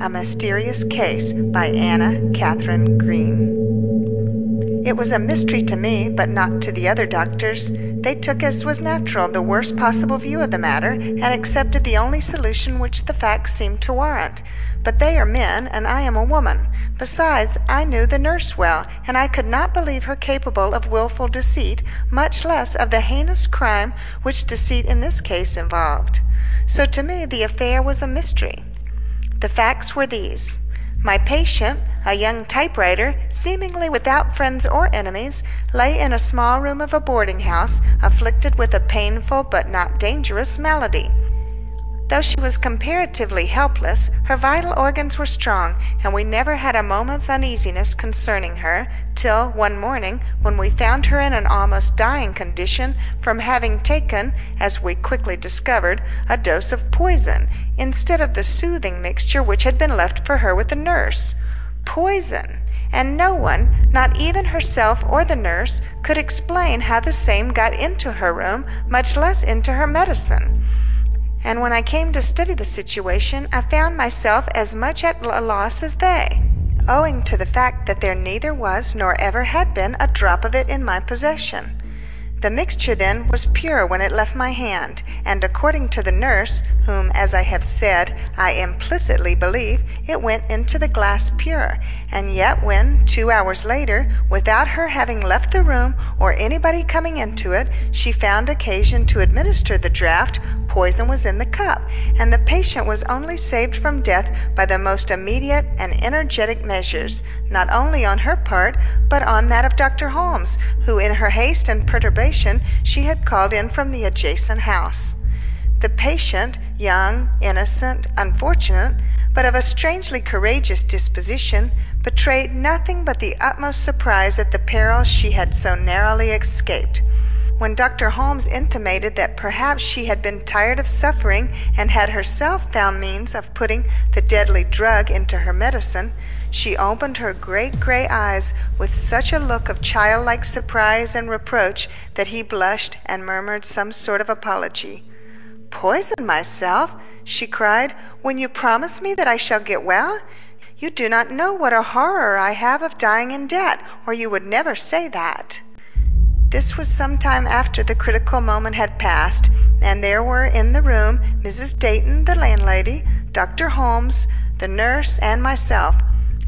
A Mysterious Case by Anna Katharine Green. It was a mystery to me, but not to the other doctors. They took as was natural the worst possible view of the matter, and accepted the only solution which the facts seemed to warrant. But they are men, and I am a woman. Besides, I knew the nurse well, and I could not believe her capable of wilful deceit, much less of the heinous crime which deceit in this case involved. So to me the affair was a mystery. The facts were these. My patient, a young typewriter, seemingly without friends or enemies, lay in a small room of a boarding house, afflicted with a painful but not dangerous malady. Though she was comparatively helpless, her vital organs were strong, and we never had a moment's uneasiness concerning her, till one morning, when we found her in an almost dying condition from having taken, as we quickly discovered, a dose of poison, instead of the soothing mixture which had been left for her with the nurse. Poison! And no one, not even herself or the nurse, could explain how the same got into her room, much less into her medicine and when I came to study the situation I found myself as much at a loss as they, owing to the fact that there neither was nor ever had been a drop of it in my possession. The mixture, then, was pure when it left my hand, and according to the nurse, whom, as I have said, I implicitly believe, it went into the glass pure; and yet when, two hours later, without her having left the room or anybody coming into it, she found occasion to administer the draught, poison was in the cup, and the patient was only saved from death by the most immediate and energetic measures, not only on her part, but on that of Dr. Holmes, who in her haste and perturbation she had called in from the adjacent house. The patient, young, innocent, unfortunate, but of a strangely courageous disposition, betrayed nothing but the utmost surprise at the peril she had so narrowly escaped. When Dr. Holmes intimated that perhaps she had been tired of suffering and had herself found means of putting the deadly drug into her medicine, she opened her great gray eyes with such a look of childlike surprise and reproach that he blushed and murmured some sort of apology. Poison myself, she cried, when you promise me that I shall get well? You do not know what a horror I have of dying in debt, or you would never say that. This was some time after the critical moment had passed, and there were in the room Mrs. Dayton, the landlady, Dr. Holmes, the nurse, and myself.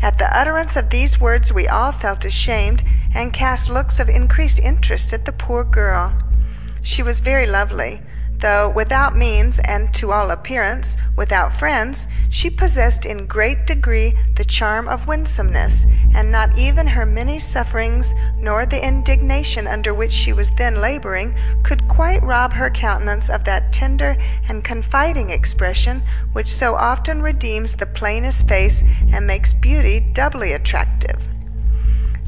At the utterance of these words we all felt ashamed, and cast looks of increased interest at the poor girl. She was very lovely. Though without means, and to all appearance without friends, she possessed in great degree the charm of winsomeness, and not even her many sufferings, nor the indignation under which she was then laboring, could quite rob her countenance of that tender and confiding expression which so often redeems the plainest face and makes beauty doubly attractive.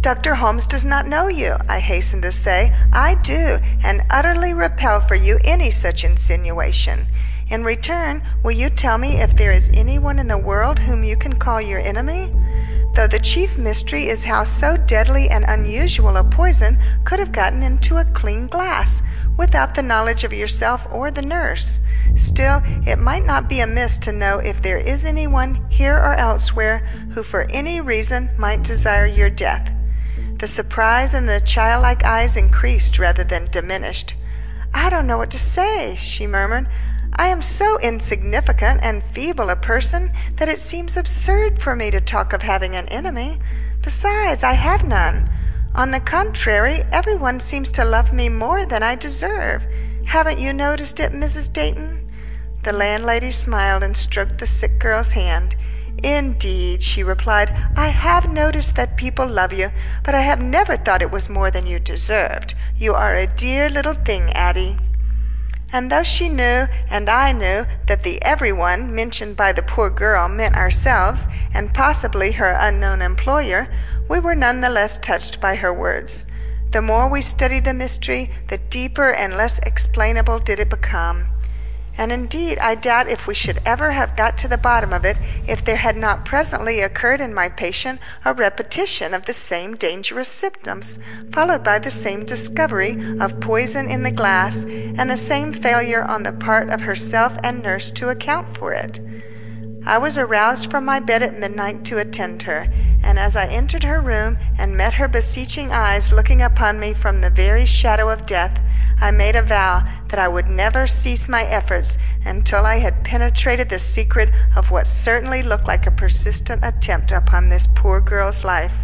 Dr. Holmes does not know you, I hasten to say. I do, and utterly repel for you any such insinuation. In return, will you tell me if there is any one in the world whom you can call your enemy? Though the chief mystery is how so deadly and unusual a poison could have gotten into a clean glass, without the knowledge of yourself or the nurse. Still, it might not be amiss to know if there is any one, here or elsewhere, who for any reason might desire your death. The surprise in the childlike eyes increased rather than diminished. "I don't know what to say," she murmured. "I am so insignificant and feeble a person that it seems absurd for me to talk of having an enemy. Besides, I have none. On the contrary, everyone seems to love me more than I deserve. Haven't you noticed it, Mrs. Dayton?" The landlady smiled and stroked the sick girl's hand. "Indeed," she replied, "I have noticed that people love you, but I have never thought it was more than you deserved. You are a dear little thing, Addie." And though she knew, and I knew, that the every one mentioned by the poor girl meant ourselves, and possibly her unknown employer, we were none the less touched by her words. The more we studied the mystery, the deeper and less explainable did it become. And indeed I doubt if we should ever have got to the bottom of it if there had not presently occurred in my patient a repetition of the same dangerous symptoms, followed by the same discovery of poison in the glass, and the same failure on the part of herself and nurse to account for it. I was aroused from my bed at midnight to attend her, and as I entered her room and met her beseeching eyes looking upon me from the very shadow of death, I made a vow that I would never cease my efforts until I had penetrated the secret of what certainly looked like a persistent attempt upon this poor girl's life.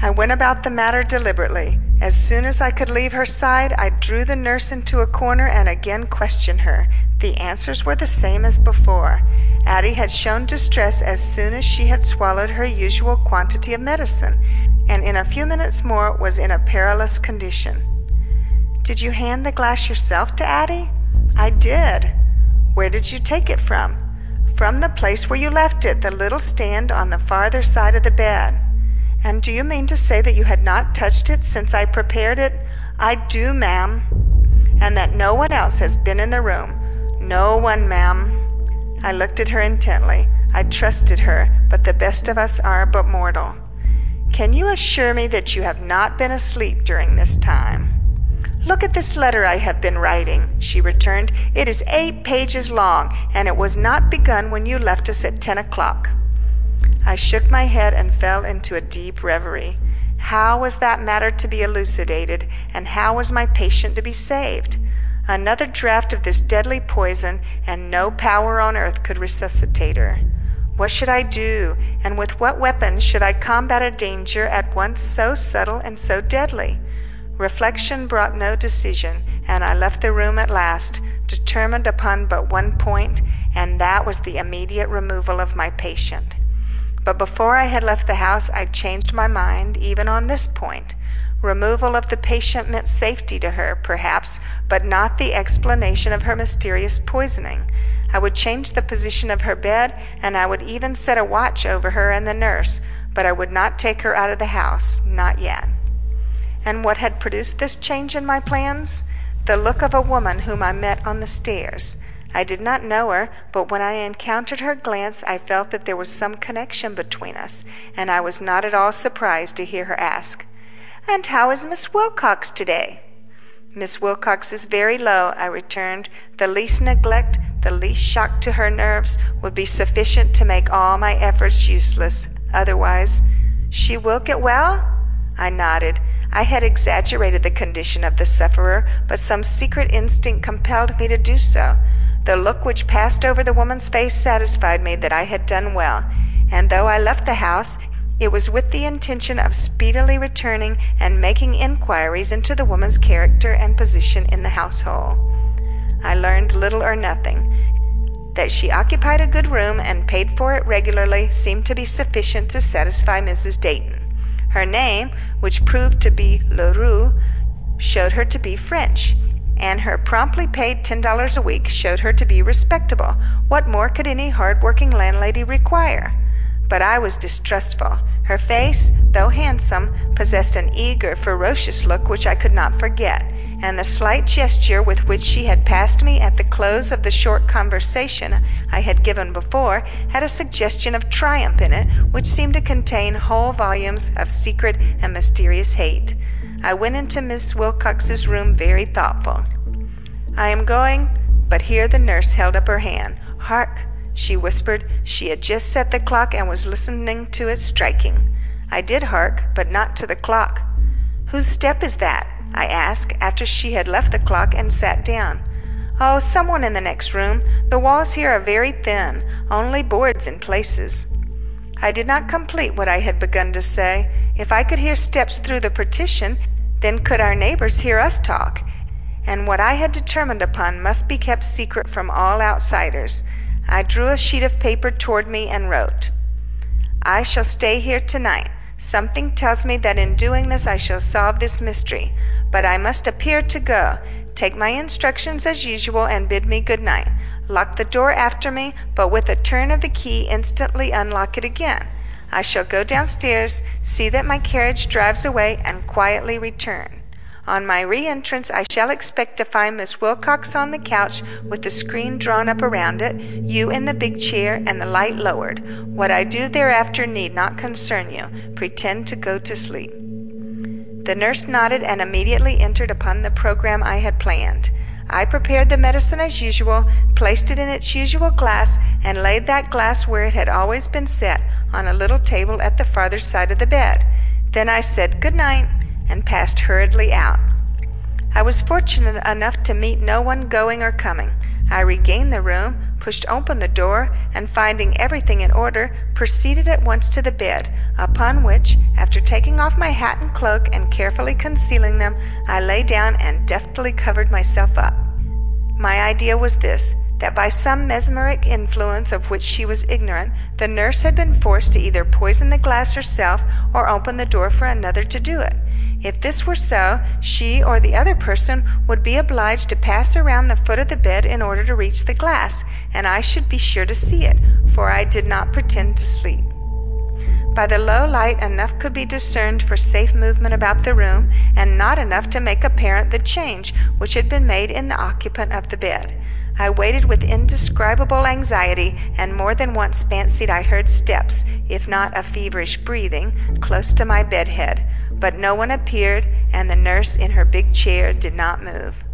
I went about the matter deliberately. As soon as I could leave her side, I drew the nurse into a corner and again questioned her. The answers were the same as before. Addie had shown distress as soon as she had swallowed her usual quantity of medicine, and in a few minutes more was in a perilous condition. Did you hand the glass yourself to Addie? I did. Where did you take it from? From the place where you left it, the little stand on the farther side of the bed. And do you mean to say that you had not touched it since I prepared it? I do, ma'am. And that no one else has been in the room? No one, ma'am. I looked at her intently. I trusted her, but the best of us are but mortal. Can you assure me that you have not been asleep during this time? Look at this letter I have been writing, she returned. It is eight pages long, and it was not begun when you left us at ten o'clock. I shook my head and fell into a deep reverie. How was that matter to be elucidated, and how was my patient to be saved? Another draught of this deadly poison, and no power on earth could resuscitate her. What should I do, and with what weapons should I combat a danger at once so subtle and so deadly? Reflection brought no decision, and I left the room at last, determined upon but one point, and that was the immediate removal of my patient. But before I had left the house, I changed my mind even on this point. Removal of the patient meant safety to her, perhaps, but not the explanation of her mysterious poisoning. I would change the position of her bed, and I would even set a watch over her and the nurse, but I would not take her out of the house, not yet. And what had produced this change in my plans? The look of a woman whom I met on the stairs. I did not know her, but when I encountered her glance I felt that there was some connection between us, and I was not at all surprised to hear her ask, And how is Miss Wilcox today? Miss Wilcox is very low, I returned. The least neglect, the least shock to her nerves, would be sufficient to make all my efforts useless. Otherwise, she will get well? I nodded. I had exaggerated the condition of the sufferer, but some secret instinct compelled me to do so. The look which passed over the woman's face satisfied me that I had done well, and though I left the house, it was with the intention of speedily returning and making inquiries into the woman's character and position in the household. I learned little or nothing. That she occupied a good room and paid for it regularly seemed to be sufficient to satisfy Mrs. Dayton. Her name, which proved to be Leroux, showed her to be French, and her promptly paid ten dollars a week showed her to be respectable. What more could any hard working landlady require? But I was distrustful. Her face, though handsome, possessed an eager, ferocious look which I could not forget, and the slight gesture with which she had passed me at the close of the short conversation I had given before had a suggestion of triumph in it which seemed to contain whole volumes of secret and mysterious hate. I went into Miss Wilcox's room very thoughtful. I am going, but here the nurse held up her hand. Hark, she whispered. She had just set the clock and was listening to it striking. I did hark, but not to the clock. Whose step is that? I asked, after she had left the clock and sat down. Oh, someone in the next room. The walls here are very thin, only boards in places. I did not complete what I had begun to say. If I could hear steps through the partition, then could our neighbors hear us talk? And what I had determined upon must be kept secret from all outsiders. I drew a sheet of paper toward me and wrote, I shall stay here tonight. Something tells me that in doing this I shall solve this mystery. But I must appear to go. Take my instructions as usual and bid me good night. Lock the door after me, but with a turn of the key instantly unlock it again. I shall go downstairs, see that my carriage drives away, and quietly return. On my re entrance, I shall expect to find Miss Wilcox on the couch with the screen drawn up around it, you in the big chair, and the light lowered. What I do thereafter need not concern you. Pretend to go to sleep. The nurse nodded and immediately entered upon the program I had planned. I prepared the medicine as usual, placed it in its usual glass, and laid that glass where it had always been set, on a little table at the farther side of the bed. Then I said good night and passed hurriedly out. I was fortunate enough to meet no one going or coming. I regained the room, pushed open the door, and finding everything in order, proceeded at once to the bed, upon which, after taking off my hat and cloak and carefully concealing them, I lay down and deftly covered myself up. My idea was this that by some mesmeric influence of which she was ignorant, the nurse had been forced to either poison the glass herself or open the door for another to do it. If this were so, she or the other person would be obliged to pass around the foot of the bed in order to reach the glass, and I should be sure to see it, for I did not pretend to sleep. By the low light, enough could be discerned for safe movement about the room, and not enough to make apparent the change which had been made in the occupant of the bed. I waited with indescribable anxiety, and more than once fancied I heard steps, if not a feverish breathing, close to my bed head but no one appeared, and the nurse in her big chair did not move.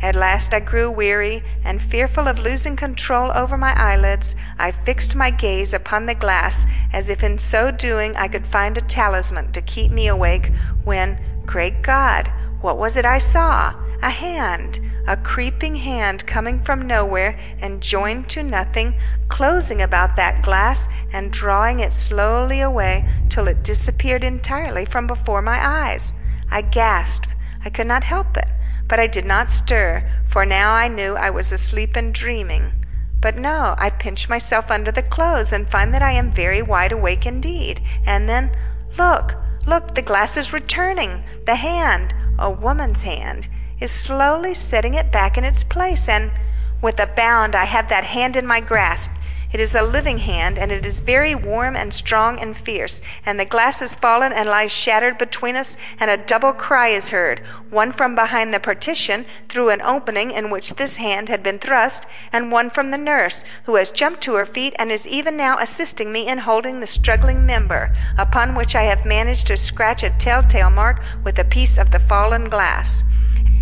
At last I grew weary, and fearful of losing control over my eyelids, I fixed my gaze upon the glass as if in so doing I could find a talisman to keep me awake, when, great God, what was it I saw? A hand, a creeping hand coming from nowhere and joined to nothing, closing about that glass and drawing it slowly away till it disappeared entirely from before my eyes. I gasped. I could not help it. But I did not stir, for now I knew I was asleep and dreaming. But no, I pinch myself under the clothes and find that I am very wide awake indeed. And then, look, look, the glass is returning. The hand, a woman's hand, is slowly setting it back in its place, and with a bound I have that hand in my grasp. It is a living hand, and it is very warm and strong and fierce, and the glass has fallen and lies shattered between us, and a double cry is heard, one from behind the partition, through an opening in which this hand had been thrust, and one from the nurse, who has jumped to her feet and is even now assisting me in holding the struggling member, upon which I have managed to scratch a telltale mark with a piece of the fallen glass.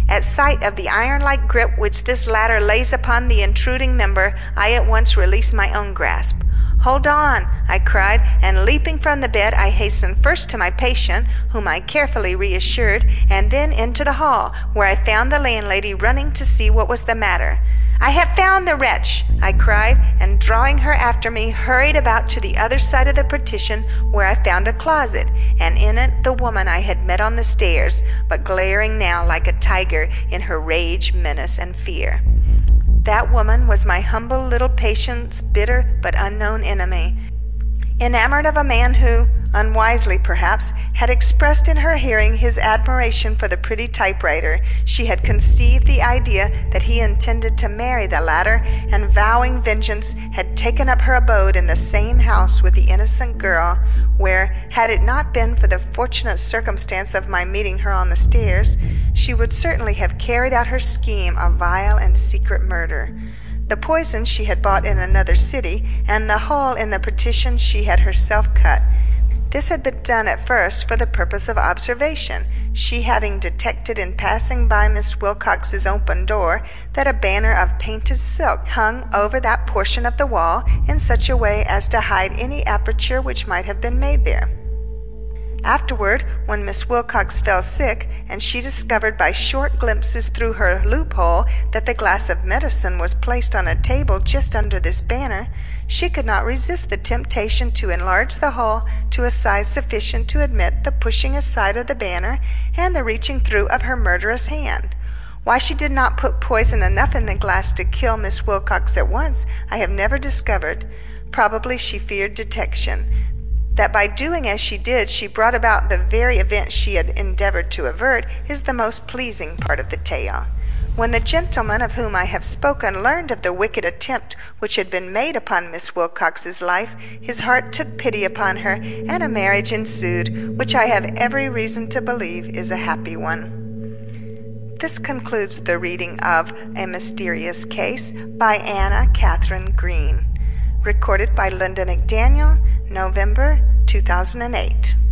At sight of the iron like grip which this latter lays upon the intruding member, I at once release my own grasp. Hold on, I cried, and leaping from the bed, I hastened first to my patient, whom I carefully reassured, and then into the hall, where I found the landlady running to see what was the matter. I have found the wretch, I cried, and drawing her after me, hurried about to the other side of the partition, where I found a closet, and in it the woman I had met on the stairs, but glaring now like a tiger in her rage, menace, and fear. That woman was my humble little patient's bitter but unknown enemy, enamored of a man who, unwisely perhaps, had expressed in her hearing his admiration for the pretty typewriter, she had conceived the idea that he intended to marry the latter, and vowing vengeance, had taken up her abode in the same house with the innocent girl, where, had it not been for the fortunate circumstance of my meeting her on the stairs, she would certainly have carried out her scheme of vile and secret murder. The poison she had bought in another city, and the hole in the partition she had herself cut. This had been done at first for the purpose of observation, she having detected in passing by Miss Wilcox's open door that a banner of painted silk hung over that portion of the wall in such a way as to hide any aperture which might have been made there. Afterward, when Miss Wilcox fell sick, and she discovered by short glimpses through her loophole that the glass of medicine was placed on a table just under this banner, she could not resist the temptation to enlarge the hole to a size sufficient to admit the pushing aside of the banner and the reaching through of her murderous hand. Why she did not put poison enough in the glass to kill Miss Wilcox at once, I have never discovered. Probably she feared detection that by doing as she did she brought about the very event she had endeavored to avert is the most pleasing part of the tale. When the gentleman of whom I have spoken learned of the wicked attempt which had been made upon Miss Wilcox's life, his heart took pity upon her, and a marriage ensued, which I have every reason to believe is a happy one. This concludes the reading of A Mysterious Case by Anna Katharine Green, recorded by Linda McDaniel November 2008.